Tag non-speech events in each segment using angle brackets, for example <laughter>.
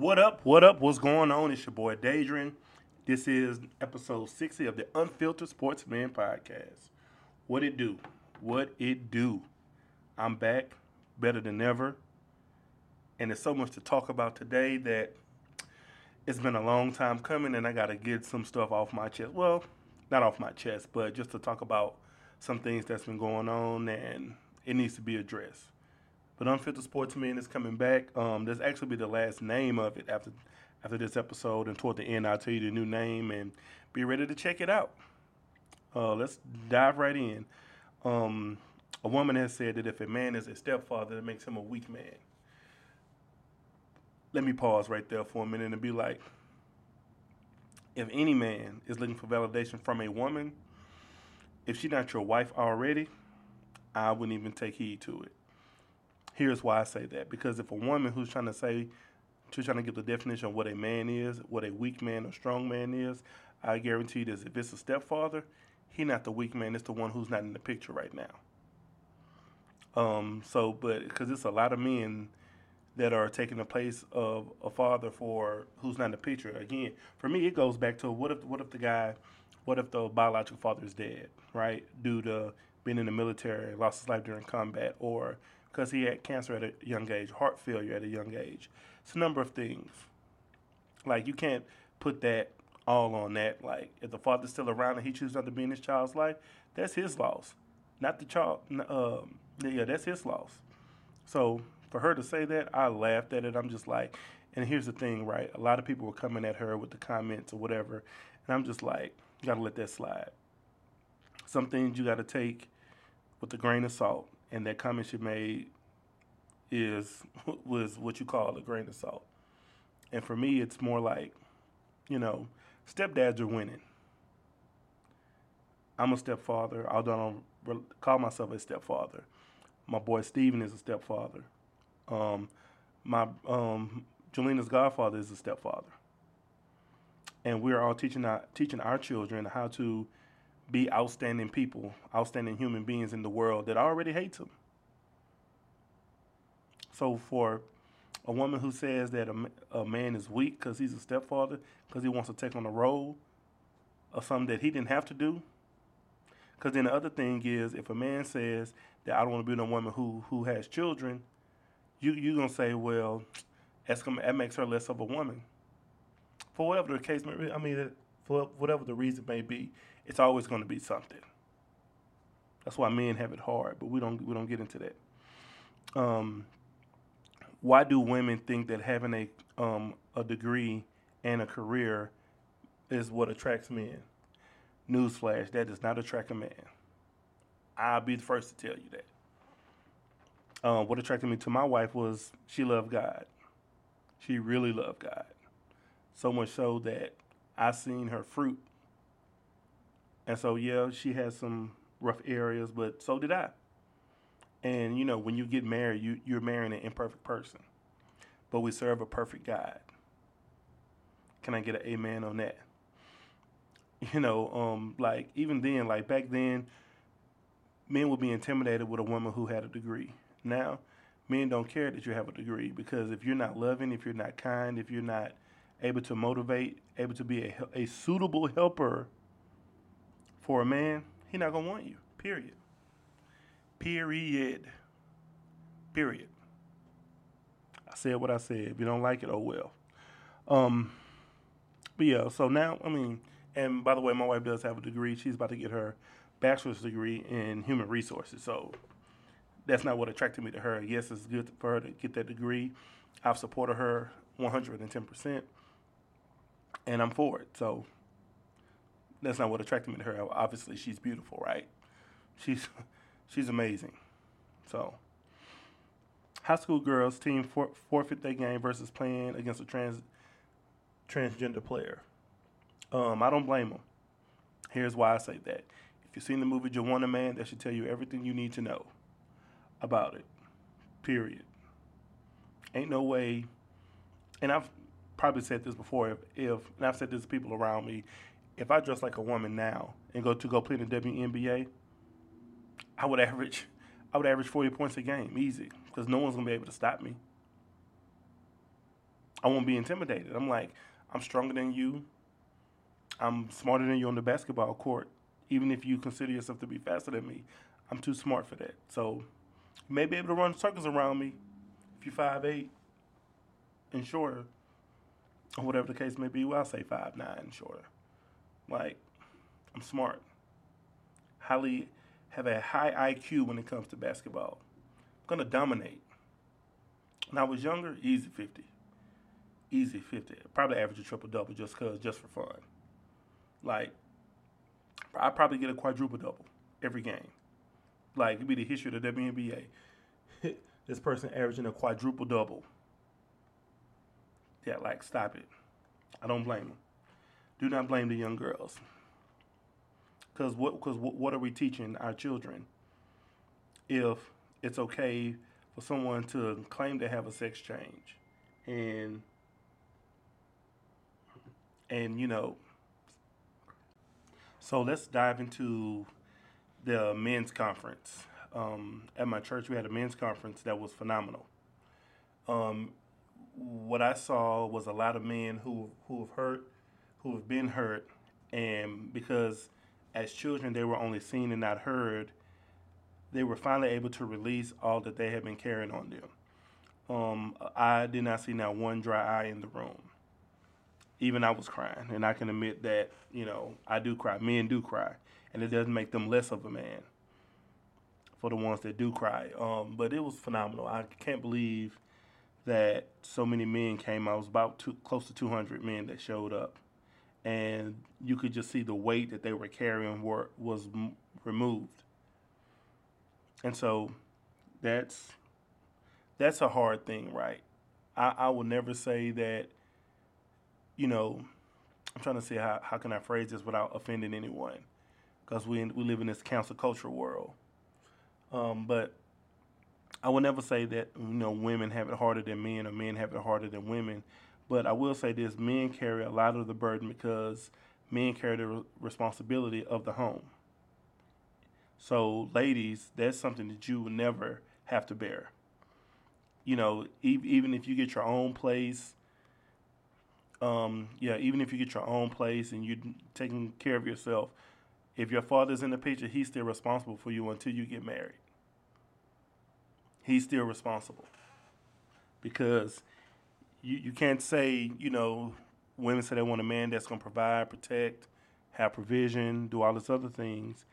What up? What up? What's going on? It's your boy Dadrian. This is episode 60 of the Unfiltered Sportsmen Podcast. What it do? What it do? I'm back, better than ever. And there's so much to talk about today that it's been a long time coming and I got to get some stuff off my chest. Well, not off my chest, but just to talk about some things that's been going on and it needs to be addressed. But Unfiltered Sportsmen is coming back. Um, this actually be the last name of it after after this episode, and toward the end, I'll tell you the new name and be ready to check it out. Uh, let's dive right in. Um, a woman has said that if a man is a stepfather, it makes him a weak man. Let me pause right there for a minute and be like, if any man is looking for validation from a woman, if she's not your wife already, I wouldn't even take heed to it. Here's why I say that. Because if a woman who's trying to say, she's trying to give the definition of what a man is, what a weak man or strong man is, I guarantee this. If it's a stepfather, he not the weak man. It's the one who's not in the picture right now. Um. So, but because it's a lot of men that are taking the place of a father for who's not in the picture. Again, for me, it goes back to what if what if the guy, what if the biological father is dead, right, due to being in the military, lost his life during combat, or because he had cancer at a young age, heart failure at a young age. It's a number of things. Like you can't put that all on that. Like if the father's still around and he chooses not to be in his child's life, that's his loss, not the child. Um, yeah, that's his loss. So for her to say that, I laughed at it. I'm just like, and here's the thing, right? A lot of people were coming at her with the comments or whatever, and I'm just like, you gotta let that slide. Some things you gotta take with a grain of salt, and that comment she made is was what you call a grain of salt. And for me, it's more like, you know, stepdads are winning. I'm a stepfather, I don't call myself a stepfather. My boy Steven is a stepfather. Um, my um, Jalena's godfather is a stepfather, and we're all teaching our teaching our children how to be outstanding people, outstanding human beings in the world that already hates them. So for a woman who says that a, a man is weak because he's a stepfather because he wants to take on a role of something that he didn't have to do. Because then the other thing is, if a man says that I don't want to be with a woman who who has children, you you gonna say, well, that's gonna, that makes her less of a woman. For whatever the case may be, I mean, for whatever the reason may be, it's always going to be something. That's why men have it hard, but we don't we don't get into that. Um, why do women think that having a um, a degree and a career is what attracts men? Newsflash: that does not attract a man. I'll be the first to tell you that. Um, what attracted me to my wife was she loved God. She really loved God, so much so that I seen her fruit. And so yeah, she has some rough areas, but so did I. And you know, when you get married, you you're marrying an imperfect person, but we serve a perfect God. Can I get an amen on that? <laughs> You know, um, like even then, like back then, men would be intimidated with a woman who had a degree. Now, men don't care that you have a degree because if you're not loving, if you're not kind, if you're not able to motivate, able to be a, a suitable helper for a man, he not gonna want you. Period. Period. Period. I said what I said. If you don't like it, oh well. Um, but yeah, so now I mean, and by the way, my wife does have a degree. She's about to get her bachelor's degree in human resources. So that's not what attracted me to her. Yes, it's good for her to get that degree. I've supported her 110%, and I'm for it. So that's not what attracted me to her. Obviously, she's beautiful, right? She's <laughs> she's amazing. So high school girls team for, forfeit their game versus playing against a trans transgender player. Um, I don't blame them. Here's why I say that. If you've seen the movie Juwanna Man, that should tell you everything you need to know about it. Period. Ain't no way, and I've probably said this before. If, if and I've said this to people around me, if I dress like a woman now and go to go play in the WNBA, I would average, I would average forty points a game, easy, because no one's gonna be able to stop me. I won't be intimidated. I'm like, I'm stronger than you. I'm smarter than you on the basketball court. Even if you consider yourself to be faster than me, I'm too smart for that. So you may be able to run circles around me if you're five eight and shorter, or whatever the case may be. Well, I'll say five nine and shorter. Like, I'm smart. Highly have a high IQ when it comes to basketball. I'm gonna dominate. When I was younger, easy fifty. Easy fifty. Probably average a triple double just cause just for fun. Like I probably get a quadruple double every game. Like it'd be the history of the WNBA. <laughs> this person averaging a quadruple double. Yeah, like stop it. I don't blame them. Do not blame the young girls. Cause what? Cause what are we teaching our children? If it's okay for someone to claim to have a sex change, and and you know so let's dive into the men's conference. Um, at my church, we had a men's conference that was phenomenal. Um, what I saw was a lot of men who who have hurt, who have been hurt, and because as children they were only seen and not heard, they were finally able to release all that they had been carrying on them. Um, I did not see not one dry eye in the room even I was crying, and I can admit that you know I do cry. Men do cry, and it doesn't make them less of a man. For the ones that do cry, um, but it was phenomenal. I can't believe that so many men came. I was about two, close to 200 men that showed up, and you could just see the weight that they were carrying were, was m- removed. And so, that's that's a hard thing, right? I, I will never say that you know, I'm trying to see how, how can I phrase this without offending anyone, because we we live in this cancel culture world. Um, but I will never say that you know women have it harder than men or men have it harder than women. But I will say this: men carry a lot of the burden because men carry the re- responsibility of the home. So, ladies, that's something that you will never have to bear. You know, e- even if you get your own place, um, yeah, even if you get your own place and you're taking care of yourself, if your father's in the picture, he's still responsible for you until you get married. He's still responsible because you you can't say you know women say they want a man that's going to provide, protect, have provision, do all these other things,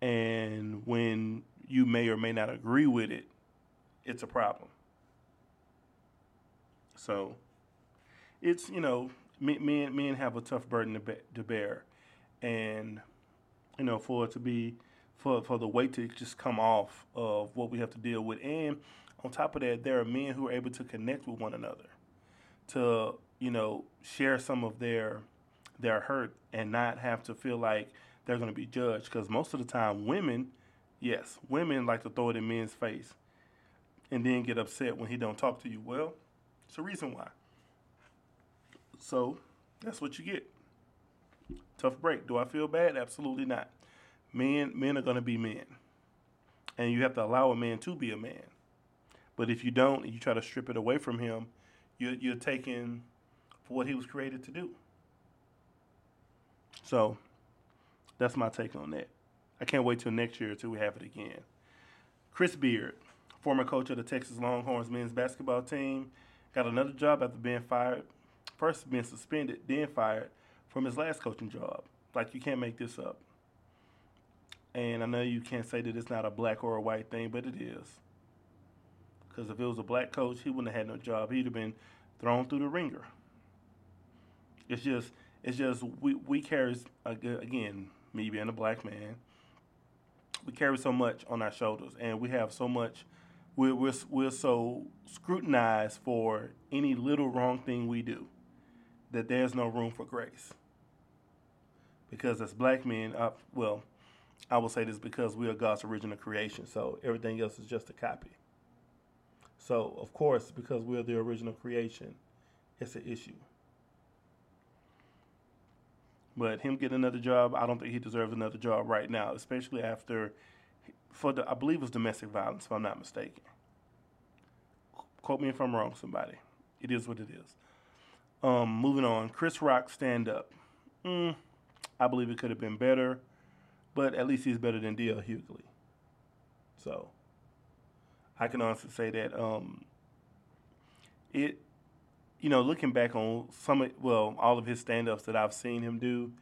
and when you may or may not agree with it, it's a problem. So it's you know men men have a tough burden to, be, to bear, and you know for it to be for for the weight to just come off of what we have to deal with, and on top of that, there are men who are able to connect with one another, to you know share some of their their hurt and not have to feel like they're going to be judged because most of the time women yes women like to throw it in men's face and then get upset when he don't talk to you well it's a reason why so that's what you get. Tough break. Do I feel bad? Absolutely not. Men men are gonna be men. And you have to allow a man to be a man. But if you don't and you try to strip it away from him, you're, you're taking for what he was created to do. So that's my take on that. I can't wait till next year until we have it again. Chris Beard, former coach of the Texas Longhorns men's basketball team, got another job after being fired. First being suspended, then fired from his last coaching job. Like you can't make this up. And I know you can't say that it's not a black or a white thing, but it is. Because if it was a black coach, he wouldn't have had no job. He'd have been thrown through the wringer. It's just, it's just we we carry again. Me being a black man, we carry so much on our shoulders, and we have so much. We're we're, we're so scrutinized for any little wrong thing we do that there's no room for grace. Because as black men, uh, well, I will say this because we are God's original creation, so everything else is just a copy. So, of course, because we're the original creation, it's an issue. But him getting another job, I don't think he deserves another job right now, especially after, for the I believe it was domestic violence, if I'm not mistaken. Quote me if I'm wrong, somebody. It is what it is. Um, moving on, Chris Rock stand up. Mm, I believe it could have been better, but at least he's better than D.L. Hughley. So I can honestly say that um, it, you know, looking back on some, of, well, all of his stand-ups that I've seen him do,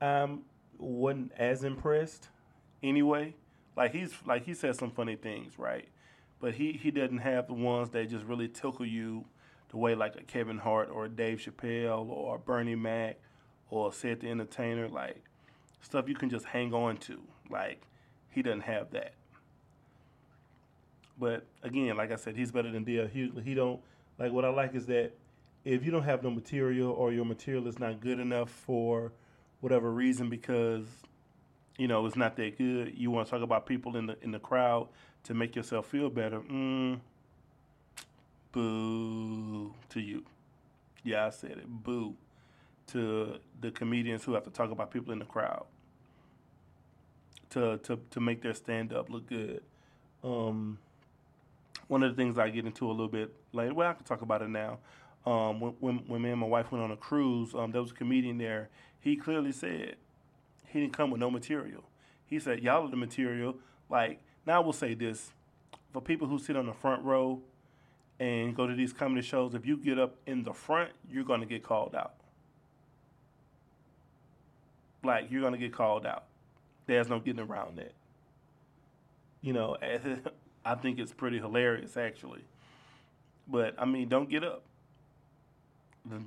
um, wasn't as impressed. Anyway, like he's like he says some funny things, right? But he he doesn't have the ones that just really tickle you, the way like a Kevin Hart or Dave Chappelle or Bernie Mac or Ced the Entertainer, like stuff you can just hang on to. Like he doesn't have that. But again, like I said, he's better than D.L. Hughley. He don't like what I like is that if you don't have no material or your material is not good enough for whatever reason because you know it's not that good, you want to talk about people in the in the crowd to make yourself feel better. Mm, boo to you. Yeah, I said it. Boo to the comedians who have to talk about people in the crowd to to to make their stand up look good. Um, one of the things I get into a little bit later. Well, I can talk about it now. Um, when, when, when me and my wife went on a cruise, um, there was a comedian there. He clearly said he didn't come with no material. He said, "Y'all are the material." Like now, I will say this: for people who sit on the front row and go to these comedy shows, if you get up in the front, you're going to get called out. Like you're going to get called out. There's no getting around that. You know, <laughs> I think it's pretty hilarious actually. But I mean, don't get up.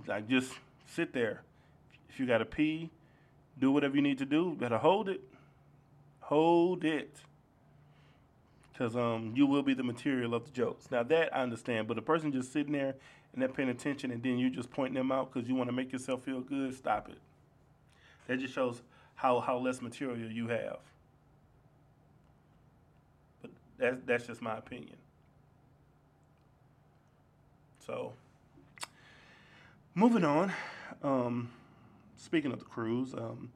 Like just sit there. If you got to pee, do whatever you need to do. Better hold it. Hold it. Because um, you will be the material of the jokes. Now that I understand, but a person just sitting there and not paying attention, and then you just pointing them out because you want to make yourself feel good. Stop it. That just shows how how less material you have. That's that's just my opinion. So, moving on. Um, speaking of the cruise, um,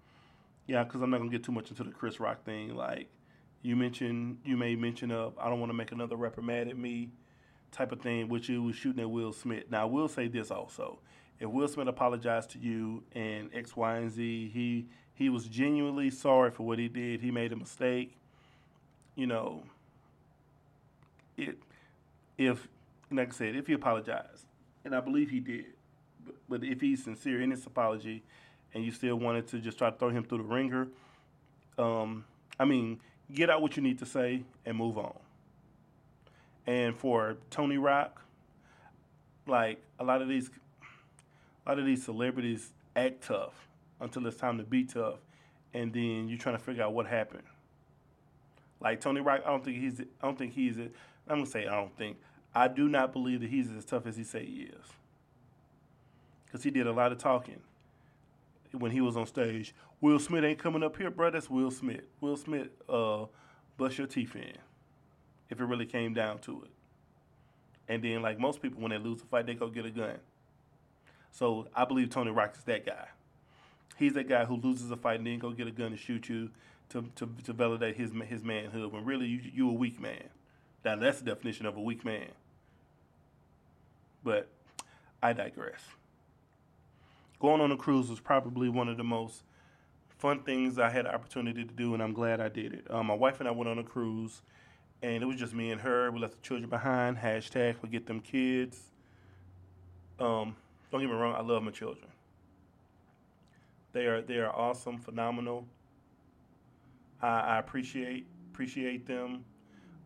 yeah, because I'm not gonna get too much into the Chris Rock thing. Like you mentioned, you made mention of I don't want to make another rapper mad at me type of thing, which you was shooting at Will Smith. Now, I will say this also: if Will Smith apologized to you and X, Y, and Z, he he was genuinely sorry for what he did. He made a mistake. You know, it, if, like I said, if he apologized, and I believe he did, but, but if he's sincere in his apology, and you still wanted to just try to throw him through the wringer, um, I mean, get out what you need to say and move on. And for Tony Rock, like a lot of these, a lot of these celebrities act tough until it's time to be tough, and then you're trying to figure out what happened. Like Tony Rock, I don't think he's, I don't think he's, I'm gonna say I don't think. I do not believe that he's as tough as he say he is. Cause he did a lot of talking when he was on stage. Will Smith ain't coming up here, bro. That's Will Smith. Will Smith, uh, bust your teeth in. If it really came down to it. And then, like most people, when they lose a fight, they go get a gun. So I believe Tony Rock is that guy. He's that guy who loses a fight and then go get a gun and shoot you to, to, to validate his his manhood when really you you a weak man. Now that's the definition of a weak man. But I digress. going on a cruise was probably one of the most fun things I had the opportunity to do, and I'm glad I did it. Um, my wife and I went on a cruise, and it was just me and her. We left the children behind. Hashtag forget them kids. Um, don't get me wrong, I love my children. They are they are awesome, phenomenal. I, I appreciate appreciate them,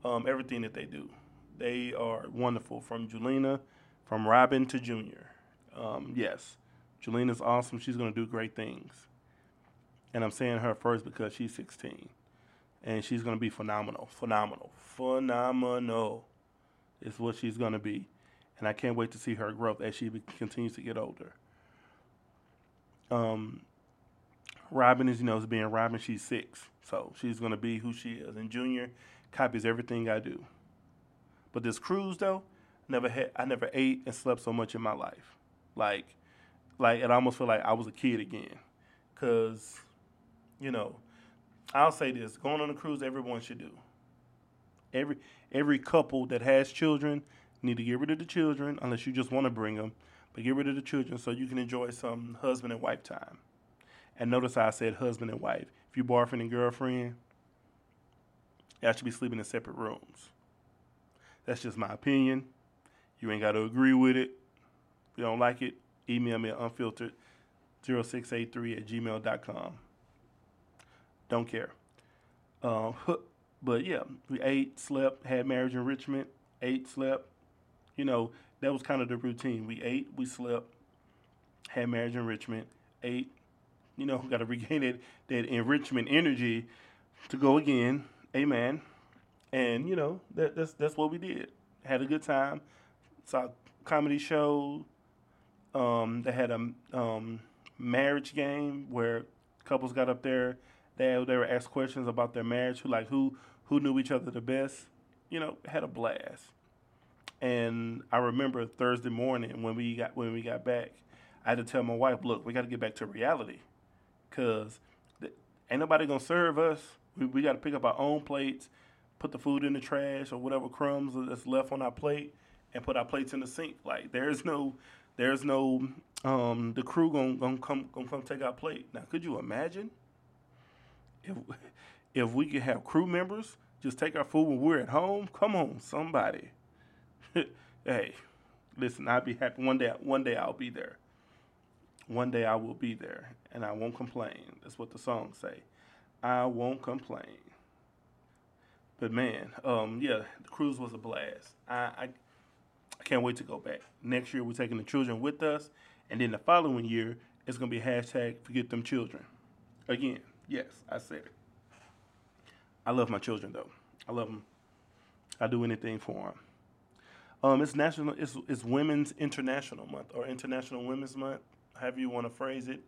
um, everything that they do. They are wonderful, from Julina, from Robin to Junior. Um, yes, Julina's awesome. She's going to do great things. And I'm saying her first because she's 16. And she's going to be phenomenal. Phenomenal. Phenomenal is what she's going to be. And I can't wait to see her growth as she continues to get older. Um, Robin is, you know, is being Robin. She's six. So she's going to be who she is. And Junior copies everything I do. But this cruise, though, never had, I never ate and slept so much in my life. Like, like it almost feel like I was a kid again. Cause, you know, I'll say this: going on a cruise, everyone should do. Every every couple that has children need to get rid of the children, unless you just want to bring them. But get rid of the children so you can enjoy some husband and wife time. And notice I said husband and wife. If you boyfriend and girlfriend, y'all should be sleeping in separate rooms. That's just my opinion. You ain't got to agree with it. If you don't like it, email me at unfiltered0683 at gmail.com. Don't care. Um, but yeah, we ate, slept, had marriage enrichment, ate, slept. You know, that was kind of the routine. We ate, we slept, had marriage enrichment, ate. You know, <laughs> got to regain that, that enrichment energy to go again. Amen. And you know, that, that's that's what we did. Had a good time. Saw comedy show. Um, they had a um, marriage game where couples got up there. They they were asked questions about their marriage, who like who who knew each other the best. You know, had a blast. And I remember Thursday morning when we got when we got back, I had to tell my wife, "Look, we got to get back to reality, cause th- ain't nobody gonna serve us. We, we got to pick up our own plates, put the food in the trash or whatever crumbs that's left on our plate, and put our plates in the sink. Like there's no, there's no, um, the crew gonna, gonna come gonna come take our plate. Now, could you imagine if if we could have crew members just take our food when we're at home? Come on, somebody. <laughs> hey, listen, I'll be happy one day. One day I'll be there. One day I will be there, and I won't complain. That's what the songs say. I won't complain. But man, um, yeah, the cruise was a blast. I, I, I can't wait to go back. Next year we're taking the children with us, and then the following year it's gonna be hashtag forget them children. Again, yes, I said it. I love my children though. I love them. I do anything for them. Um, it's national. It's, it's Women's International Month or International Women's Month, however you want to phrase it.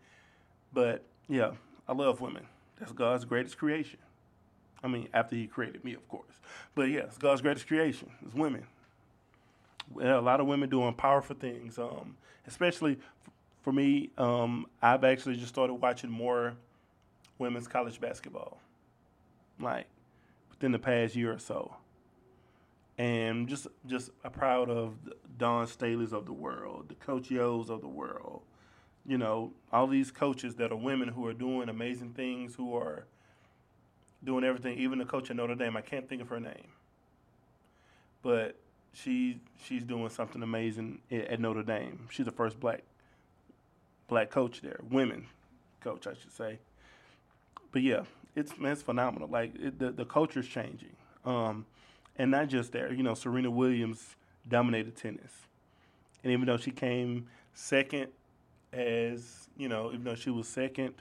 But yeah, I love women. That's God's greatest creation. I mean, after He created me, of course. But yeah, God's greatest creation. is women. A lot of women doing powerful things. Um, especially for me, um, I've actually just started watching more women's college basketball, like within the past year or so and just just proud of the Dawn Staley's of the world, the Coach Yo's of the world. You know, all these coaches that are women who are doing amazing things, who are doing everything. Even the coach at Notre Dame, I can't think of her name, but she she's doing something amazing at Notre Dame. She's the first black black coach there, women coach, I should say. But yeah, it's man, it's phenomenal. Like it, the the culture's changing. Um, and not just there, you know, Serena Williams dominated tennis. And even though she came second as, you know, even though she was second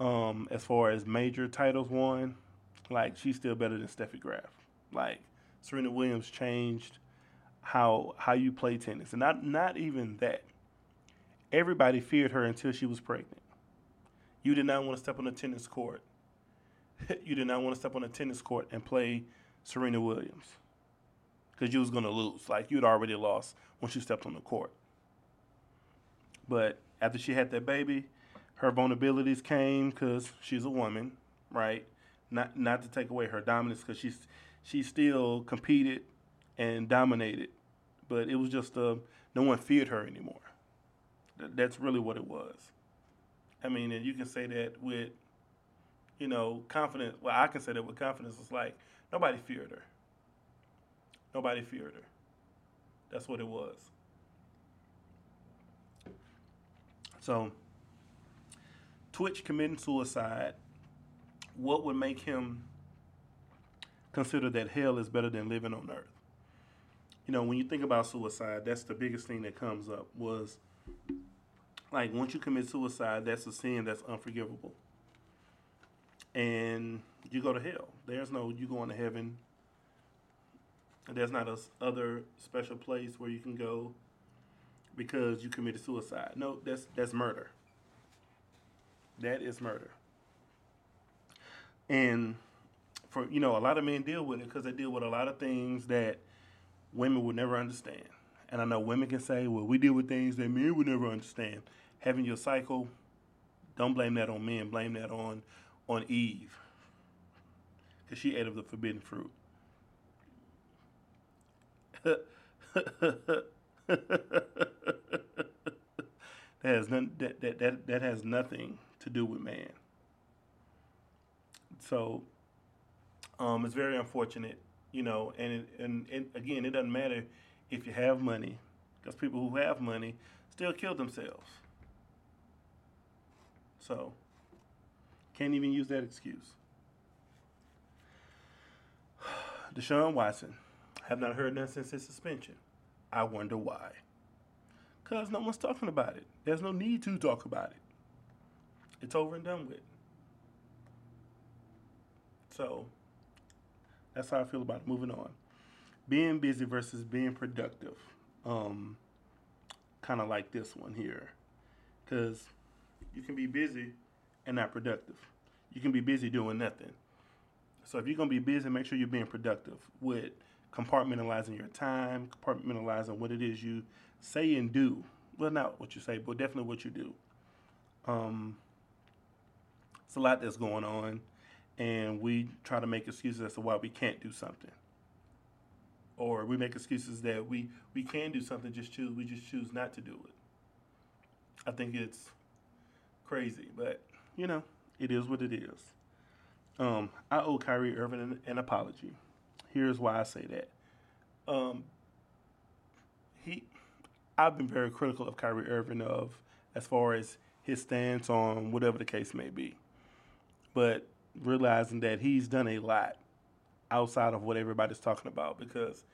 um, as far as major titles won, like she's still better than Steffi Graf. Like Serena Williams changed how how you play tennis. And not not even that. Everybody feared her until she was pregnant. You did not want to step on a tennis court. <laughs> you did not want to step on a tennis court and play Serena Williams because you was gonna lose. Like you'd already lost when she stepped on the court. But after she had that baby, her vulnerabilities came because she's a woman, right? Not not to take away her dominance because she's she still competed and dominated, but it was just uh, no one feared her anymore. Th- That's really what it was. I mean, and you can say that with, you know, confidence. Well, I can say that with confidence. It's like nobody feared her. Nobody feared her. That's what it was. So, Twitch committing suicide, what would make him consider that hell is better than living on earth? You know, when you think about suicide, that's the biggest thing that comes up was like once you commit suicide, that's a sin that's unforgivable. And you go to hell. There's no you going to heaven. There's not a other special place where you can go because you committed suicide. No, that's that's murder. That is murder. And for you know, a lot of men deal with it because they deal with a lot of things that women would never understand. And I know women can say, "Well, we deal with things that men would never understand." Having your cycle, don't blame that on men. Blame that on on Eve, because she ate of the forbidden fruit. <laughs> <laughs> that has none, that, that, that, that has nothing to do with man. So um, it's very unfortunate, you know, and, it, and again, it doesn't matter if you have money, because people who have money still kill themselves. So can't even use that excuse. <sighs> Deshaun Watson, have not heard nothing since his suspension. I wonder why. Because no one's talking about it. There's no need to talk about it. It's over and done with. So that's how I feel about it. Moving on. Being busy versus being productive. Um, kind of like this one here. Because you can be busy and not productive. You can be busy doing nothing. So if you're going to be busy, make sure you're being productive with compartmentalizing your time, compartmentalizing what it is you say and do. Well, not what you say, but definitely what you do. Um, it's a lot that's going on, and we try to make excuses as to why we can't do something, or we make excuses that we we can do something, just choose we just choose not to do it. I think it's crazy, but you know, it is what it is. Um, I owe Kyrie Irving an, an apology. Here's why I say that. Um, he, I've been very critical of Kyrie Irving of as far as his stance on whatever the case may be, but realizing that he's done a lot outside of what everybody's talking about because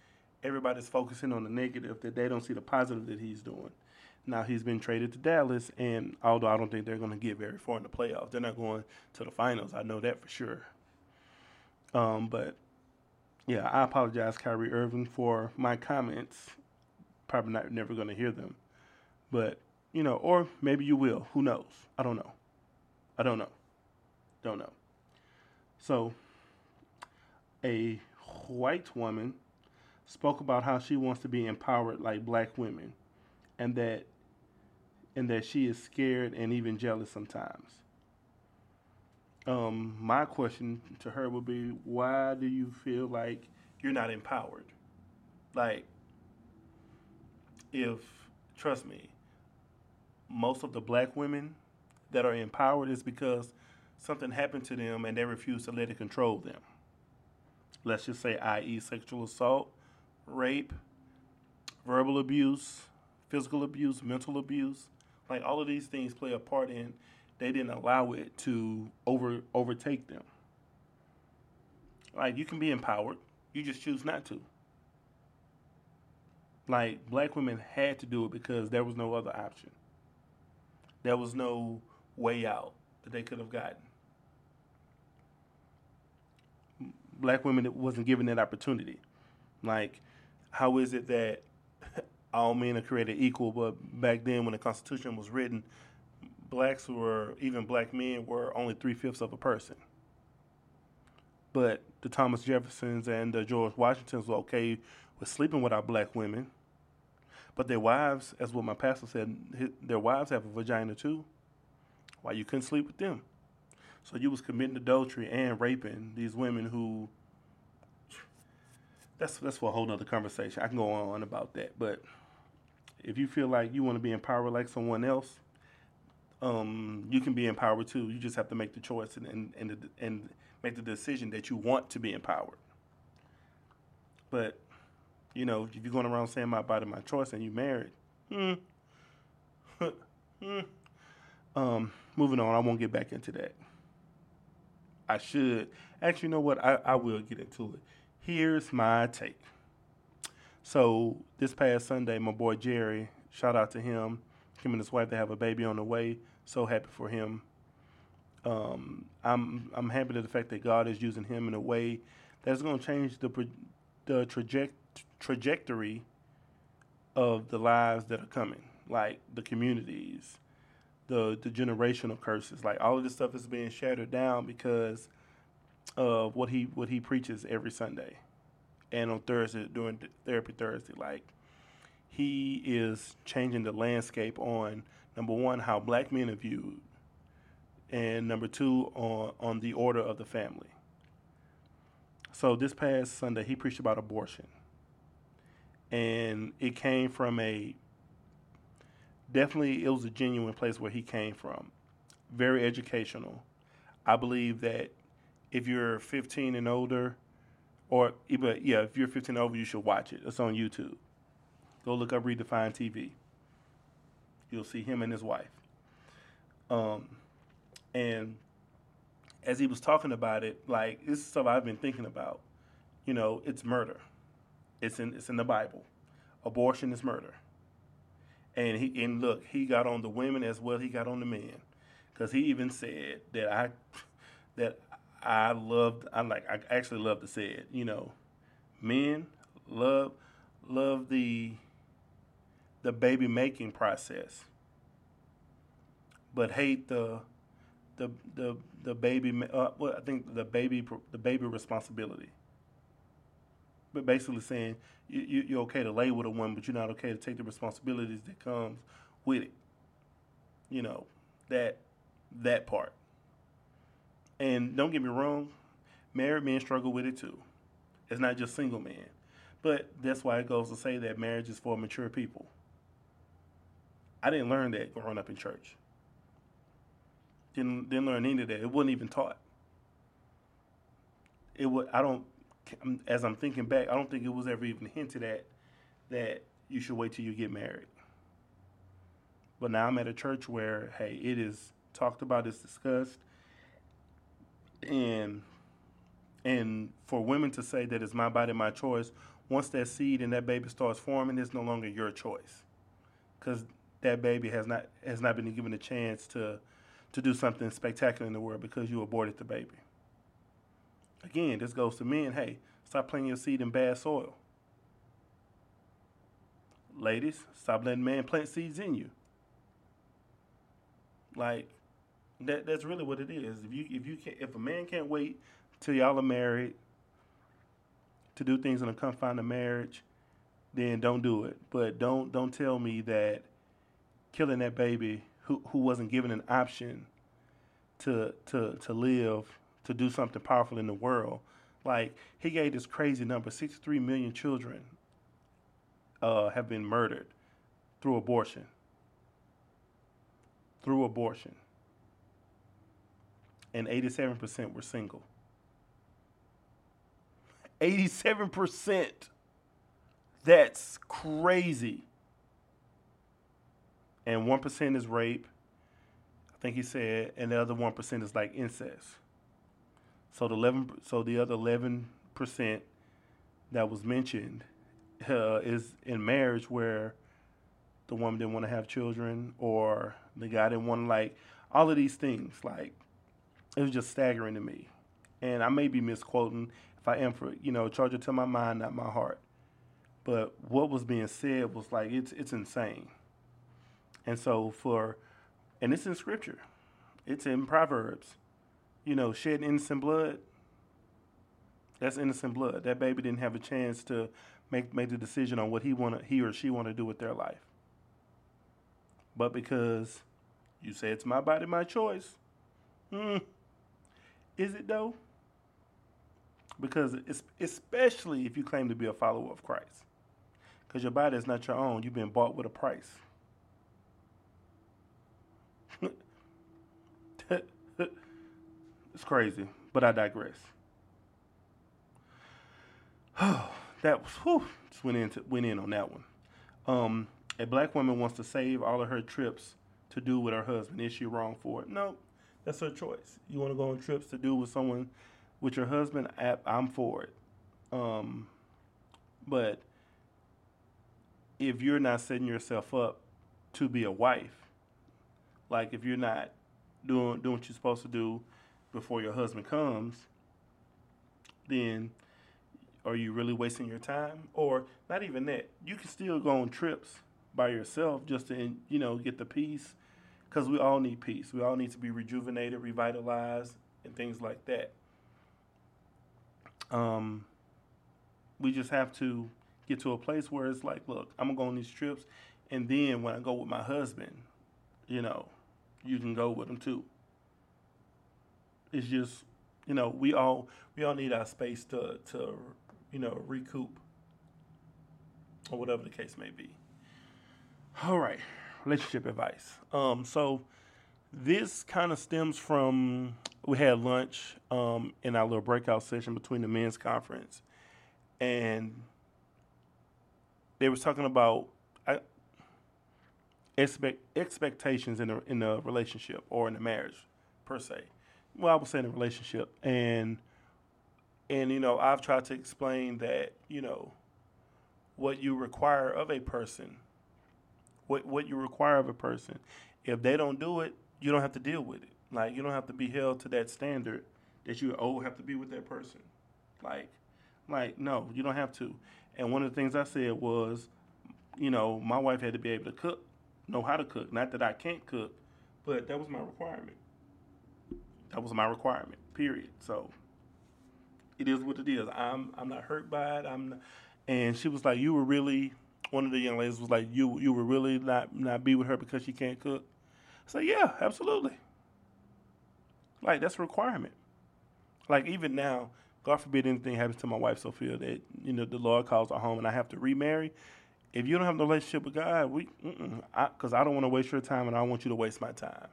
everybody's focusing on the negative that they don't see the positive that he's doing. Now he's been traded to Dallas, and although I don't think they're going to get very far in the playoffs, they're not going to the finals. I know that for sure. Um, but yeah, I apologize, Kyrie Irving, for my comments. Probably not never going to hear them, but you know, or maybe you will. Who knows? I don't know. I don't know. Don't know. So, a white woman spoke about how she wants to be empowered like black women, and that and that she is scared and even jealous sometimes. Um, my question to her would be, why do you feel like you're not empowered? Like, if trust me, most of the black women that are empowered is because something happened to them and they refuse to let it control them. Let's just say, i.e., sexual assault, rape, verbal abuse, physical abuse, mental abuse. Like all of these things play a part in they didn't allow it to over overtake them. Like you can be empowered, you just choose not to. Like black women had to do it because there was no other option. There was no way out that they could have gotten. Black women wasn't given that opportunity. Like, how is it that <laughs> all men are created equal, but back then when the Constitution was written, blacks were even black men were only three fifths of a person. But the Thomas Jeffersons and the George Washingtons were okay with sleeping with our black women, but their wives, as what my pastor said, their wives have a vagina too. Why you couldn't sleep with them? So you was committing adultery and raping these women who. That's that's for a whole nother conversation. I can go on about that, but If you feel like you want to be empowered like someone else, um, you can be empowered too. You just have to make the choice and and and, and make the decision that you want to be empowered. But you know, if you're going around saying my body, my choice, and you married, hmm. <laughs> hmm. Um, moving on, I won't get back into that. I should. Actually, you know what? I, I will get into it. Here's my take. So, this past Sunday, my boy Jerry, shout out to him, him and his wife, they have a baby on the way. So happy for him. Um, I'm I'm happy to the fact that God is using him in a way that's going to change the the traject, trajectory of the lives that are coming, like the communities, the the generational curses, like all of this stuff is being shattered down because of what he what he preaches every Sunday, and on Thursday during therapy Thursday, like he is changing the landscape on number one how black men are viewed, and number two on on the order of the family. So this past Sunday, he preached about abortion, and it came from a definitely it was a genuine place where he came from. Very educational. I believe that if you're 15 and older, or but yeah, if you're 15 and over, you should watch it. It's on YouTube. Go look up Redefine TV. You'll see him and his wife. Um, and as he was talking about it, like this is stuff I've been thinking about. You know, it's murder. It's in it's in the Bible. Abortion is murder. And he and look, he got on the women as well. He got on the men, because he even said that I <laughs> that I loved. I like. I actually love to say it. You know, men love love the the baby making process, but hate the the the the baby. Uh, well, I think the baby the baby responsibility but basically saying you, you, are okay to lay with a woman, but you're not okay to take the responsibilities that comes with it. You know that that part. And don't get me wrong, married men struggle with it too. It's not just single men, but that's why it goes to say that marriage is for mature people. I didn't learn that growing up in church. Didn't didn't learn any of that. It wasn't even taught. It would. I don't as I'm thinking back, I don't think it was ever even hinted at that you should wait till you get married. But now I'm at a church where, hey, it is talked about, it's discussed, and and for women to say that it's my body, my choice, once that seed and that baby starts forming, it's no longer your choice, because that baby has not has not been given a chance to to do something spectacular in the world because you aborted the baby. Again, this goes to men. Hey, stop planting your seed in bad soil. Ladies, stop letting man plant seeds in you. Like that that's really what it is. If you if you can if a man can't wait till y'all are married to do things in a confine of marriage, then don't do it. But don't don't tell me that killing that baby who who wasn't given an option to to to live to do something powerful in the world. Like he gave this crazy number: 63 million children uh, have been murdered through abortion. Through abortion. And 87% were single. 87%. That's crazy. And 1% is rape. I think he said, and the other 1% is like incest. So the eleven, so the other eleven percent that was mentioned uh, is in marriage where the woman didn't want to have children or the guy didn't want to like all of these things. Like it was just staggering to me, and I may be misquoting. If I am for you know, charge it to my mind, not my heart. But what was being said was like it's it's insane. And so for, and it's in scripture, it's in Proverbs you know, shed innocent blood, that's innocent blood. That baby didn't have a chance to make make the decision on what he want he or she want to do with their life. But because you say it's my body, my choice, hmm, is it though? Because especially if you claim to be a follower of Christ, because your body is not your own. You've been bought with a price. It's crazy, but I digress. <sighs> that was whew, just went into went in on that one. Um, a black woman wants to save all of her trips to do with her husband. Is she wrong for it? No, that's her choice. You want to go on trips to do with someone with your husband? I'm for it. Um, but if you're not setting yourself up to be a wife, like if you're not doing doing what you're supposed to do before your husband comes, then are you really wasting your time? Or not even that. You can still go on trips by yourself just to you know get the peace, because we all need peace. We all need to be rejuvenated, revitalized, and things like that. Um, we just have to get to a place where it's like, look, I'm gonna go on these trips, and then when I go with my husband, you know, you can go with him too. It's just, you know, we all we all need our space to to, you know, recoup or whatever the case may be. All right, relationship advice. Um, so this kind of stems from we had lunch um, in our little breakout session between the men's conference, and they was talking about I, expect expectations in a in a relationship or in a marriage per se. Well, I would say in a relationship, and and you know I've tried to explain that you know what you require of a person, what what you require of a person. If they don't do it, you don't have to deal with it. Like you don't have to be held to that standard that you oh have to be with that person. Like like no, you don't have to. And one of the things I said was, you know, my wife had to be able to cook, know how to cook. Not that I can't cook, but that was my requirement. That was my requirement. Period. So it is what it is. I'm I'm not hurt by it. I'm not, and she was like, "You were really." One of the young ladies was like, "You you were really not not be with her because she can't cook." I said, "Yeah, absolutely." Like that's a requirement. Like even now, God forbid anything happens to my wife Sophia that you know the Lord calls her home and I have to remarry. If you don't have no relationship with God, we because I, I, don't want to waste your time and I don't want you to waste my time,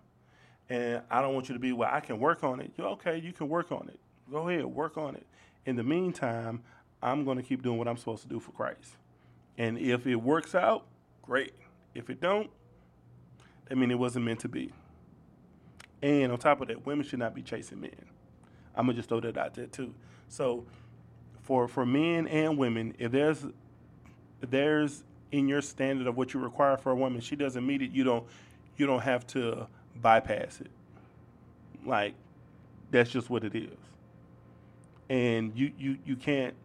and I don't want you to be well. I can work on it. You're okay. You can work on it. Go ahead, work on it. In the meantime, I'm going to keep doing what I'm supposed to do for Christ, and if it works out, great. If it don't, I mean it wasn't meant to be. And on top of that, women should not be chasing men. I'm gonna just throw that out there too. So for for men and women, if there's if there's in your standard of what you require for a woman, she doesn't meet it, you don't you don't have to bypass it. Like that's just what it is. And you, you, you can't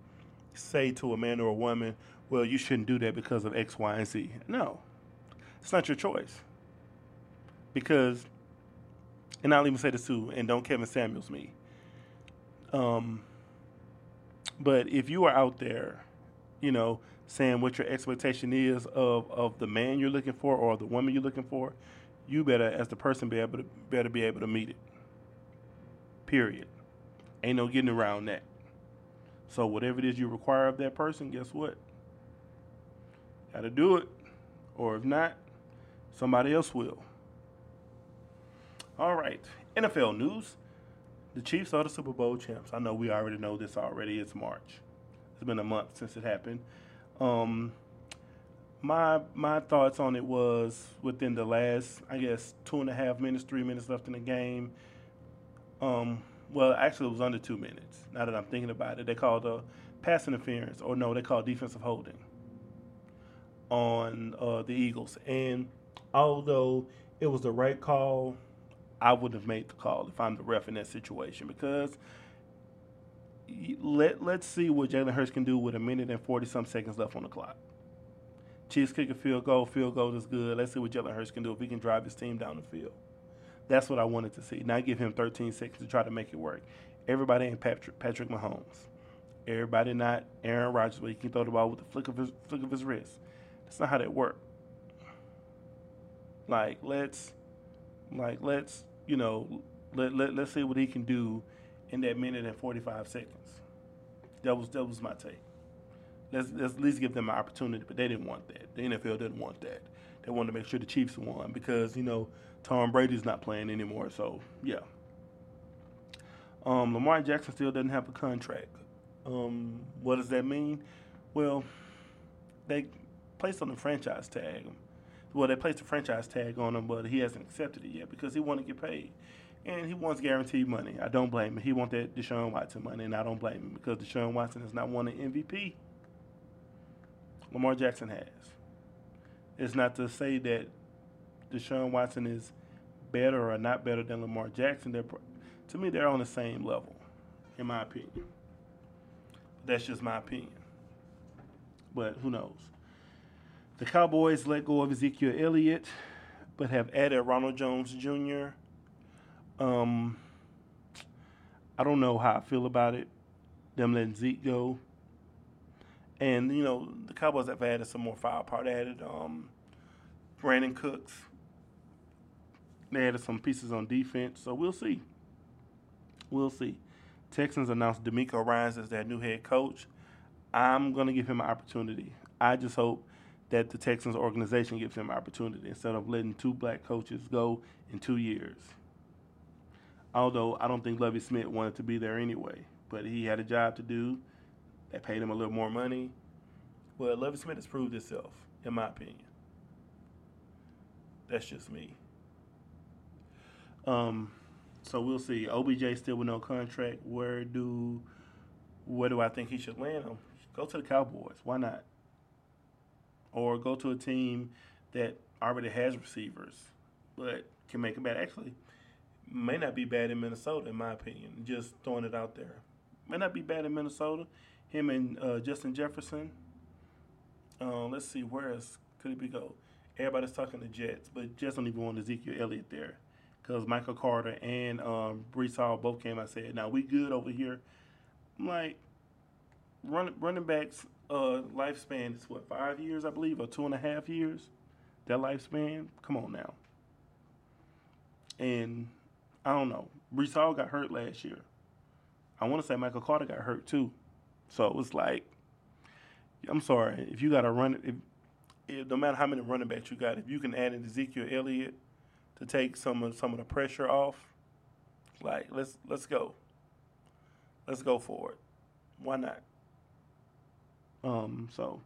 say to a man or a woman, well, you shouldn't do that because of X, Y, and Z. No. It's not your choice. Because, and I'll even say this too, and don't Kevin Samuels me. Um, but if you are out there, you know, saying what your expectation is of, of the man you're looking for or the woman you're looking for, you better, as the person, be able to better be able to meet it. Period. Ain't no getting around that. So whatever it is you require of that person, guess what? Got to do it, or if not, somebody else will. All right, NFL news. The Chiefs are the Super Bowl champs. I know we already know this already. It's March. It's been a month since it happened. Um, my my thoughts on it was within the last, I guess, two and a half minutes, three minutes left in the game. Um, well, actually, it was under two minutes. Now that I'm thinking about it, they called a pass interference, or no, they called defensive holding on uh, the Eagles. And although it was the right call I would have made the call if I'm the ref in that situation because let let's see what Jalen Hurts can do with a minute and forty some seconds left on the clock. Chiefs kick a field goal, field goal is good. Let's see what Jalen Hurts can do if he can drive his team down the field. That's what I wanted to see. Not give him 13 seconds to try to make it work. Everybody ain't Patrick, Patrick Mahomes. Everybody not Aaron Rodgers, where he can throw the ball with the flick of his flick of his wrist. That's not how that works. Like let's, like let's you know, let, let, let's see what he can do in that minute and 45 seconds. That was that was my take. Let's, let's at least give them an opportunity. But they didn't want that. The NFL didn't want that. They wanted to make sure the Chiefs won because you know Tom Brady's not playing anymore. So yeah. Um, Lamar Jackson still doesn't have a contract. Um, what does that mean? Well, they placed on the franchise tag. Well, they placed a franchise tag on him, but he hasn't accepted it yet because he want to get paid. And he wants guaranteed money. I don't blame him. He wants that Deshaun Watson money, and I don't blame him because Deshaun Watson has not won an MVP. Lamar Jackson has. It's not to say that Deshaun Watson is better or not better than Lamar Jackson. They're, to me, they're on the same level, in my opinion. That's just my opinion. But who knows? The Cowboys let go of Ezekiel Elliott, but have added Ronald Jones Jr. Um, I don't know how I feel about it. Them letting Zeke go. And, you know, the Cowboys have added some more firepower. They added um, Brandin Cooks. They added some pieces on defense. So we'll see. We'll see. Texans announced DeMeco Ryans as their new head coach. I'm to give him an opportunity. I just hope that the Texans organization gives him an opportunity instead of letting two black coaches go in two years. Although I don't think Lovie Smith wanted to be there anyway, but he had a job to do. They paid him a little more money. Well, Lovie Smith has proved himself, in my opinion. That's just me. Um, so we'll see. OBJ still with no contract. Where do where do I think he should land him? Go to the Cowboys. Why not? Or go to a team that already has receivers, but can make it bad. Actually, may not be bad in Minnesota, in my opinion. Just throwing it out there. May not be bad in Minnesota. Him and uh, Justin Jefferson. Uh, let's see, where else could it be go? Everybody's talking the Jets, but Jets don't even want Ezekiel Elliott there because Michael Carter and um, Breece Hall both came I said, "Now we good over here." I'm like, run, running backs uh, lifespan is what five years, I believe, or two and a half years. That lifespan, come on now. And I don't know. Breece Hall got hurt last year. I want to say Michael Carter got hurt too. So it was like, I'm sorry, if you got to run, if, if, no matter how many running backs you got, if you can add in Ezekiel Elliott to take some of some of the pressure off, like let's let's go. Let's go for it. Why not? Um, so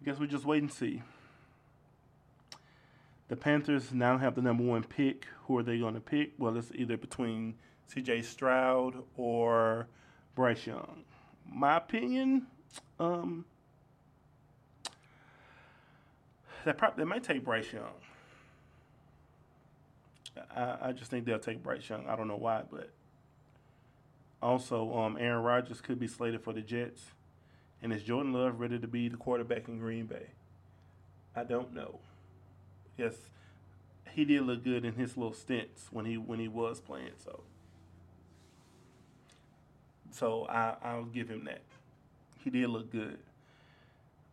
I guess we just wait and see. The Panthers now have the number one pick. Who are they going to pick? Well, it's either between C.J. Stroud or Bryce Young. My opinion, um, they probably they might take Bryce Young. I, I just think they'll take Bryce Young. I don't know why, but also um, Aaron Rodgers could be slated for the Jets, and is Jordan Love ready to be the quarterback in Green Bay? I don't know. Yes, he did look good in his little stints when he when he was playing. So, so I I'll give him that. He did look good.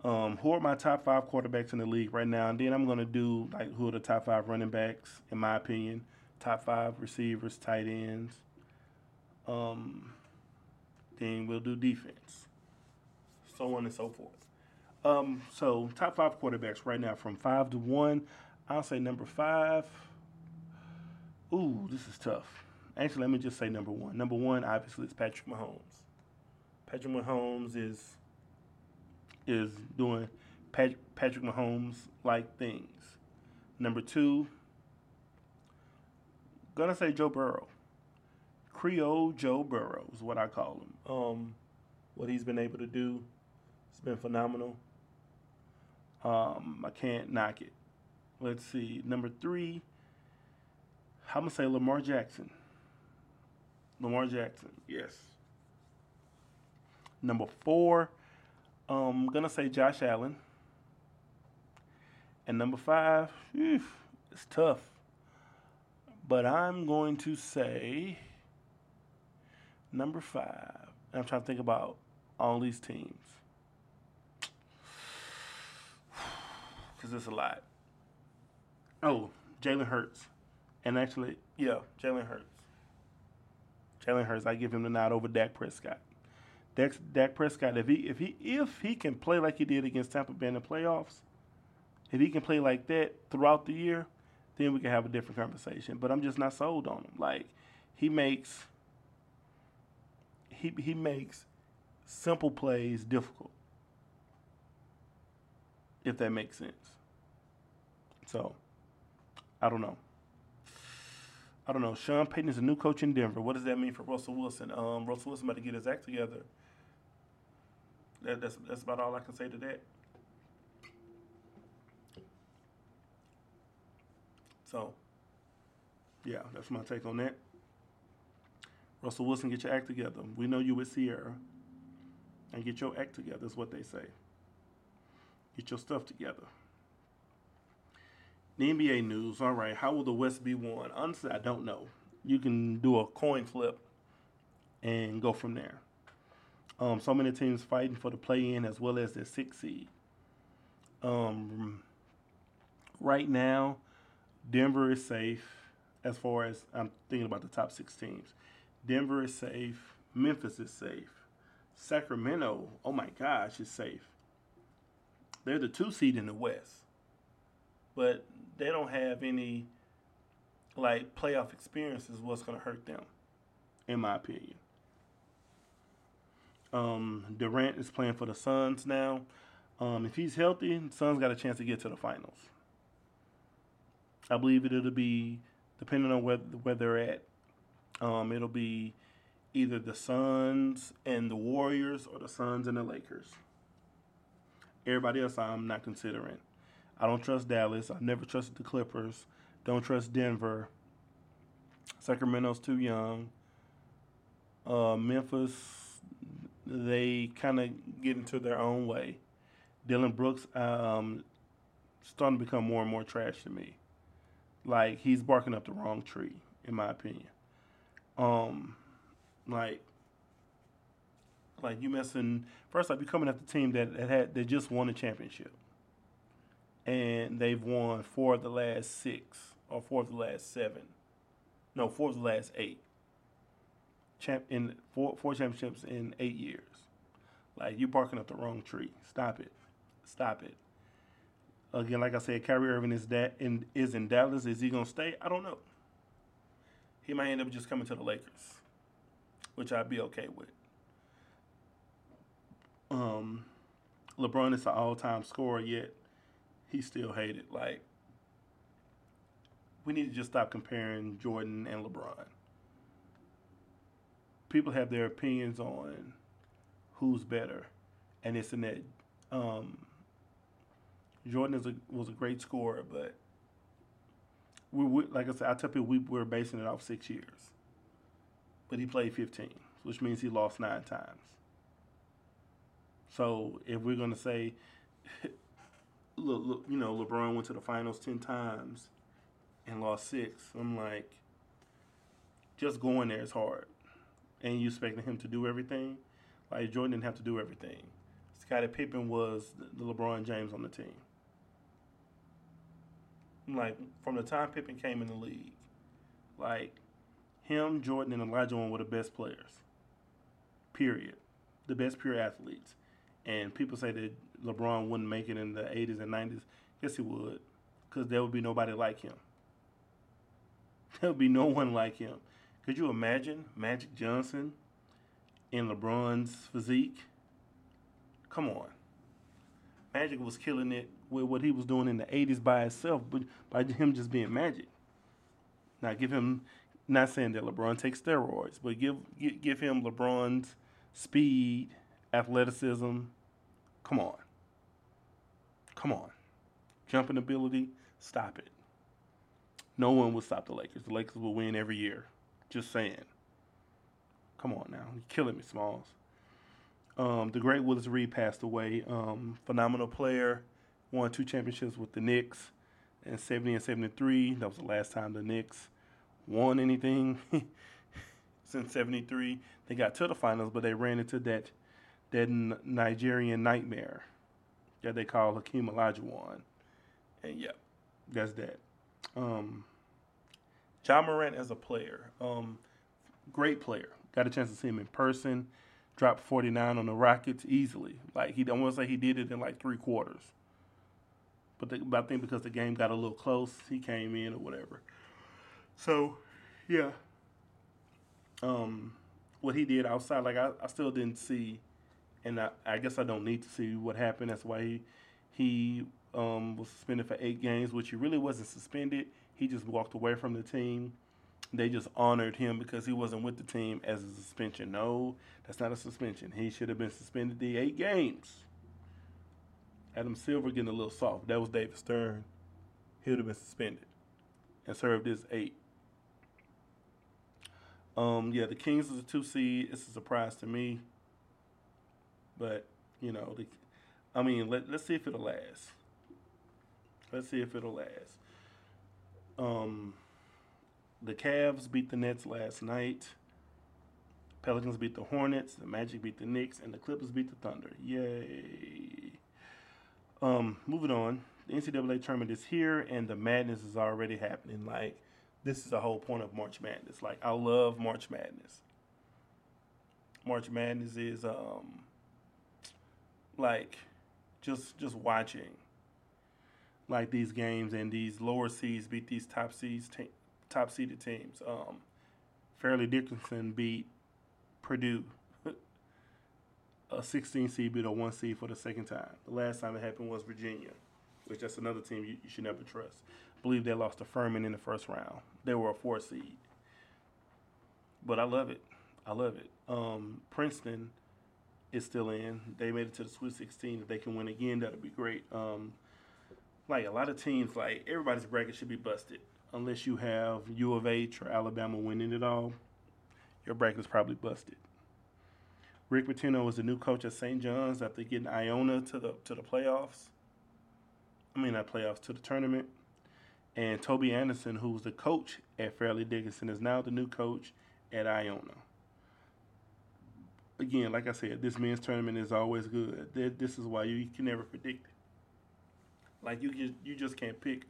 Um, who are my top five quarterbacks in the league right now? And then I'm gonna do like who are the top five running backs in my opinion, top five receivers, tight ends. Um, then we'll do defense, so on and so forth. Um, so top five quarterbacks right now from five to one. I'll say number five. Ooh, this is tough. Actually, let me just say number one. Number one, obviously, is Patrick Mahomes. Patrick Mahomes is is doing Pat, Patrick Mahomes like things. Number two, gonna say Joe Burrow. Creole Joe Burrow is what I call him. Um, what he's been able to do, it's been phenomenal. Um, I can't knock it. Let's see. Number three, I'm gonna say Lamar Jackson. Lamar Jackson, yes. Number four, I'm gonna say Josh Allen. And number five, whew, it's tough. But I'm going to say number five. And I'm trying to think about all these teams. <sighs> Because it's a lot. Oh, Jalen Hurts. And actually, yeah, Jalen Hurts. Jalen Hurts, I give him the nod over Dak Prescott. Dak, Dak Prescott, if he if he if he can play like he did against Tampa Bay in the playoffs, if he can play like that throughout the year, then we can have a different conversation. But I'm just not sold on him. Like he makes he he makes simple plays difficult. If that makes sense. So, I don't know. I don't know. Sean Payton is a new coach in Denver. What does that mean for Russell Wilson? Um, Russell Wilson about to get his act together. That, that's that's about all I can say to that. So, yeah, that's my take on that. Russell Wilson, get your act together. We know you with Ciara, And get your act together, is what they say. Get your stuff together. The NBA news. All right, how will the West be won? Honestly, I don't know. You can do a coin flip and go from there. Um, so many teams fighting for the play-in as well as the six seed. Um, right now, Denver is safe as far as I'm thinking about the top six teams. Denver is safe. Memphis is safe. Sacramento, oh my gosh, is safe. They're the two seed in the West, but they don't have any like playoff experiences. What's going to hurt them, in my opinion. Um, Durant is playing for the Suns now. Um, if he's healthy, the Suns got a chance to get to the finals. I believe it'll be depending on where where they're at. Um, it'll be either the Suns and the Warriors or the Suns and the Lakers. Everybody else I'm not considering. I don't trust Dallas. I've never trusted the Clippers. Don't trust Denver. Sacramento's too young. Uh, Memphis, they kind of get into their own way. Dillon Brooks, um, starting to become more and more trash to me. Like he's barking up the wrong tree, in my opinion. Um, like, like you messing first off, you coming at the team that, that had that just won a championship, and they've won four of the last six or four of the last seven, no, four of the last eight. Champ in four four championships in eight years. Like you barking up the wrong tree. Stop it. Stop it. Again, like I said, Kyrie Irving is that in is in Dallas. Is he gonna stay? I don't know. He might end up just coming to the Lakers, which I'd be okay with. Um, LeBron is an all-time scorer, yet he's still hated. Like we need to just stop comparing Jordan and LeBron. People have their opinions on who's better, and it's in that. Um, Jordan is a, was a great scorer, but we, we like I said, I tell people we were basing it off six years, but he played 15, which means he lost nine times. So if we're gonna say, <laughs> look, look, you know, LeBron went to the finals ten times and lost six, I'm like, just going there is hard, and you expecting him to do everything. Like Jordan didn't have to do everything. Scottie Pippen was the LeBron James on the team like from the time Pippen came in the league, like him, Jordan, and Elijah were the best players. Period. The best pure athletes. And people say that LeBron wouldn't make it in the 80s and 90s. Yes, he would. Because there would be nobody like him. <laughs> There would be no one like him. Could you imagine Magic Johnson in LeBron's physique? Come on. Magic was killing it with what he was doing in the 80s by himself, but by him just being Magic. Now, give him, not saying that LeBron takes steroids, but give, give him LeBron's speed, athleticism. Come on. Come on. Jumping ability, stop it. No one will stop the Lakers. The Lakers will win every year. Just saying. Come on now. You're killing me, Smalls. Um, the great Willis Reed passed away. Um, phenomenal player, won two championships with the Knicks in 70 and 73. That was the last time the Knicks won anything <laughs> since 73. They got to the finals, but they ran into that that Nigerian nightmare that they call Hakeem Olajuwon. And yep, that's that. Um, Ja Morant as a player, um, great player. Got a chance to see him in person dropped 49 on the Rockets easily. Like he don't want to say he did it in like three quarters. But, the, but I think because the game got a little close, he came in or whatever. So, yeah. Um, what he did outside, like I, I still didn't see, and I, I guess I don't need to see what happened. That's why he he um, was suspended for eight games, which he really wasn't suspended. He just walked away from the team. They just honored him because he wasn't with the team as a suspension. No, that's not a suspension. He should have been suspended the eight games. Adam Silver getting a little soft. That was David Stern. He would have been suspended and served his eight. Um, yeah, the Kings is a two seed. It's a surprise to me, but you know, the, I mean, let, let's see if it'll last. Let's see if it'll last. Um, the Cavs beat the Nets last night. Pelicans beat the Hornets. The Magic beat the Knicks, and the Clippers beat the Thunder. Yay! Um, moving on. The NCAA tournament is here, and the madness is already happening. Like, this is the whole point of March Madness. Like, I love March Madness. March Madness is um, like just just watching like these games and these lower seeds beat these top seeds te- top seeded teams. Um, Fairleigh Dickinson beat Purdue, <laughs> a 16 seed beat a one seed for the second time. The last time it happened was Virginia, which that's another team you, you should never trust. I believe they lost to Furman in the first round. They were a four seed, but I love it. I love it. Um, Princeton is still in. They made it to the Sweet 16. If they can win again, that'll be great. Um, like a lot of teams, like everybody's bracket should be busted unless you have U of H or Alabama winning it all. Your bracket is probably busted. Rick Pitino is the new coach at St. John's after getting Iona to the to the playoffs. I mean, not playoffs to the tournament. And Toby Anderson, who was the coach at Fairleigh Dickinson, is now the new coach at Iona again, like I said, this men's tournament is always good. This is why you can never predict it. Like you just you just can't pick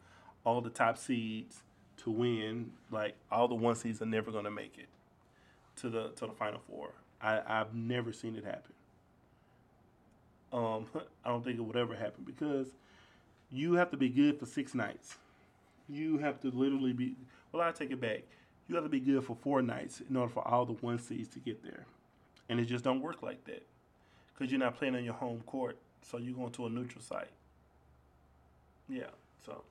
all the top seeds to win. Like all the one seeds are never gonna make it to the to the final four. I, I've never seen it happen. Um, <laughs> I don't think it would ever happen because you have to be good for six nights. You have to literally be. Well, I take it back. You have to be good for four nights in order for all the one seeds to get there and it just don't work like that because you're not playing on your home court, so you're going to a neutral site. Yeah, so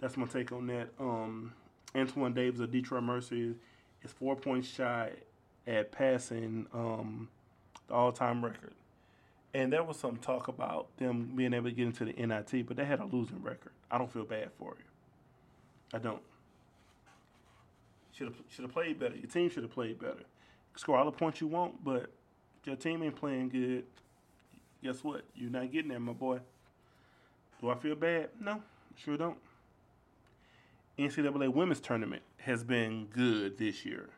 that's my take on that. Um, Antoine Davis of Detroit Mercy is four points shy at passing um, the all-time record. And there was some talk about them being able to get into the NIT, but they had a losing record. I don't feel bad for you. I don't. Should have should have played better. Your team should have played better score all the points you want, but your team ain't playing good. Guess what? You're not getting there, my boy. Do I feel bad? No, sure don't. NCAA women's tournament has been good this year.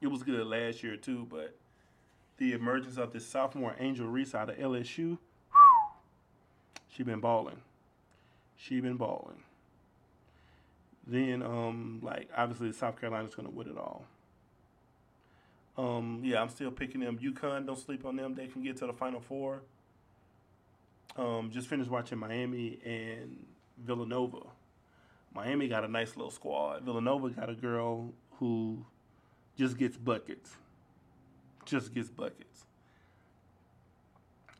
It was good last year too, but the emergence of this sophomore Angel Reese out of LSU, she been balling. She been balling. Then, um, like obviously South Carolina's gonna win it all. Um, yeah, I'm still picking them. UConn, don't sleep on them. They can get to the Final Four. Um, just finished watching Miami and Villanova. Miami got a nice little squad. Villanova got a girl who just gets buckets. Just gets buckets.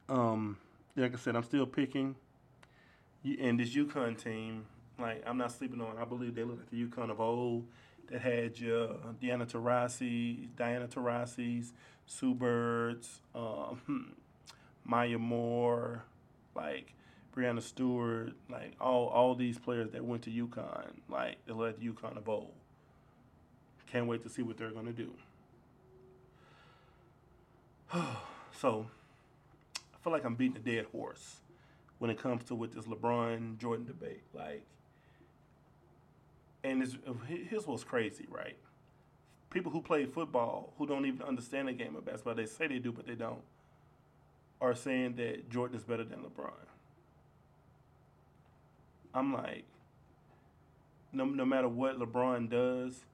Um, like I said, I'm still picking. And this UConn team, like I'm not sleeping on. I believe they look like the UConn of old that had your Diana Taurasi, Diana Taurasi's, Sue Birds, um, Maya Moore, like Breanna Stewart, like all all these players that went to UConn, like they led UConn of old. Can't wait to see what they're gonna do. <sighs> so I feel like I'm beating a dead horse when it comes to with this LeBron Jordan debate. Like and his what's crazy, right? People who play football who don't even understand the game of basketball, they say they do, but they don't, are saying that Jordan is better than LeBron. I'm like, no, no matter what LeBron does,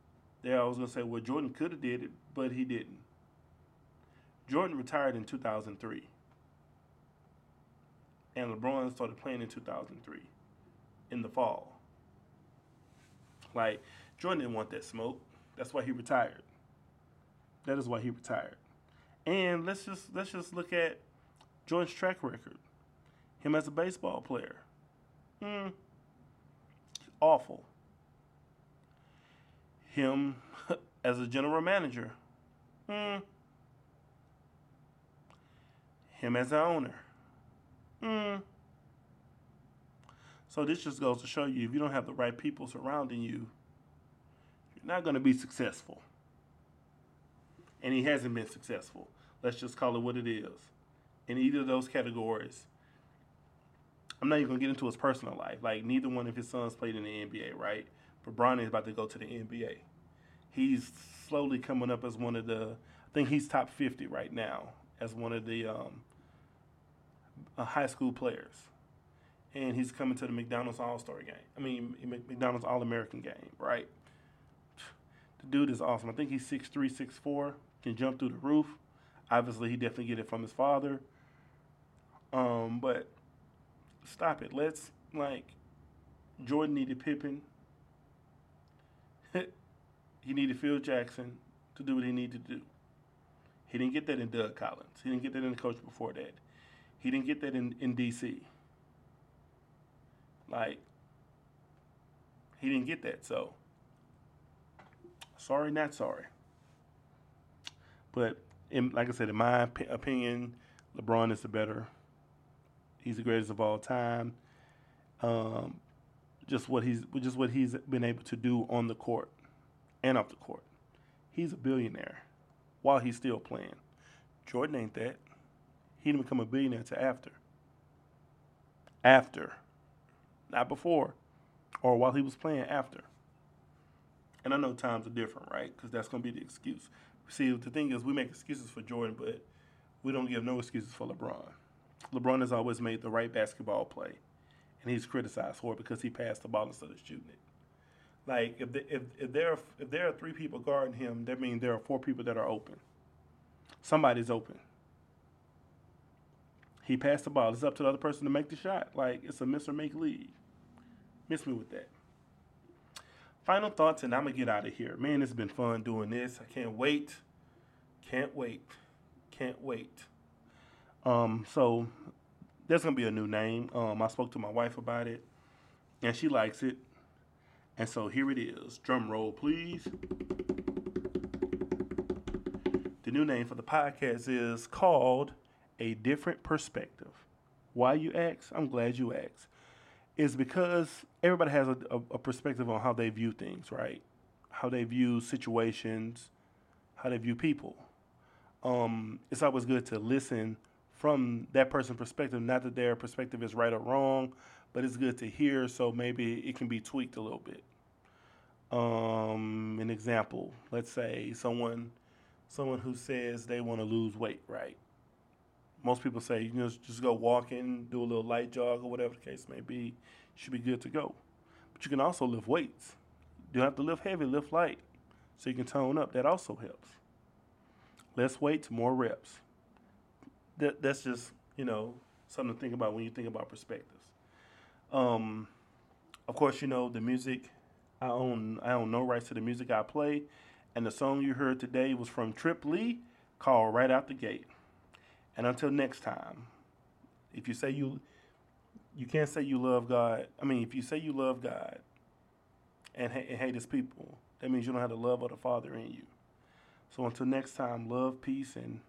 they're always gonna say, well, Jordan could have did it, but he didn't. Jordan retired in 2003. And LeBron started playing in 2003 in the fall. Like, Jordan didn't want that smoke. That's why he retired. That is why he retired. And let's just let's just look at Jordan's track record. Him as a baseball player. Hmm. Awful. Him <laughs> as a general manager. Hmm. Him as an owner. Hmm. So this just goes to show you if you don't have the right people surrounding you, you're not going to be successful. And he hasn't been successful. Let's just call it what it is. In either of those categories, I'm not even going to get into his personal life. Like, neither one of his sons played in the NBA, right? But Bronny is about to go to the NBA. He's slowly coming up as one of the, I think he's top 50 right now, as one of the um, uh, high school players. And he's coming to the McDonald's All Star game. I mean, McDonald's All American game, right? The dude is awesome. I think he's 6'3, 6'4, can jump through the roof. Obviously, he definitely get it from his father. Um, but stop it. Let's like Jordan needed Pippen. <laughs> he needed Phil Jackson to do what he needed to do. He didn't get that in Doug Collins. He didn't get that in the coach before that. He didn't get that in, in DC. Like, he didn't get that. So, sorry, not sorry. But, in, like I said, in my opinion, LeBron is the better He's the greatest of all time. Um, just what he's just what he's been able to do on the court and off the court. He's a billionaire while he's still playing. Jordan ain't that. He didn't become a billionaire until after. After. Not before. Or while he was playing after. And I know times are different, right? Because that's going to be the excuse. See, the thing is, we make excuses for Jordan, but we don't give no excuses for LeBron. LeBron has always made the right basketball play, and he's criticized for it because he passed the ball instead of shooting it. Like if the, if if there are, if there are three people guarding him, that means there are four people that are open. Somebody's open. He passed the ball. It's up to the other person to make the shot. Like it's a miss or make lead. Miss me with that. Final thoughts, and I'm gonna get out of here. Man, it's been fun doing this. I can't wait. Can't wait. Can't wait. Um, so there's gonna be a new name. Um, I spoke to my wife about it, and she likes it. And so here it is. Drum roll, please. The new name for the podcast is called A Different Perspective. Why you ask? I'm glad you asked. Is because everybody has a, a, a perspective on how they view things, right? How they view situations, how they view people. Um, it's always good to listen from that person's perspective. Not that their perspective is right or wrong, but it's good to hear so maybe it can be tweaked a little bit. Um, an example, let's say someone someone who says they want to lose weight, right? Most people say you know just go walking, do a little light jog or whatever the case may be, should be good to go. But you can also lift weights. You don't have to lift heavy, lift light, so you can tone up. That also helps. Less weights, more reps that that's just you know something to think about when you think about perspectives. Um, of course, you know the music. I own I own no rights to the music I play, and the song you heard today was from Trip Lee, called "Right Out the Gate." And until next time, if you say you you can't say you love God. I mean, if you say you love God and, and hate His people, that means you don't have the love of the Father in you. So until next time, love, peace, and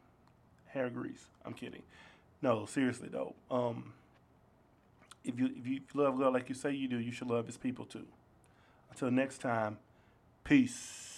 hair grease. I'm kidding. No, seriously though. Um, if you if you love God like you say you do, you should love His people too. Until next time, peace.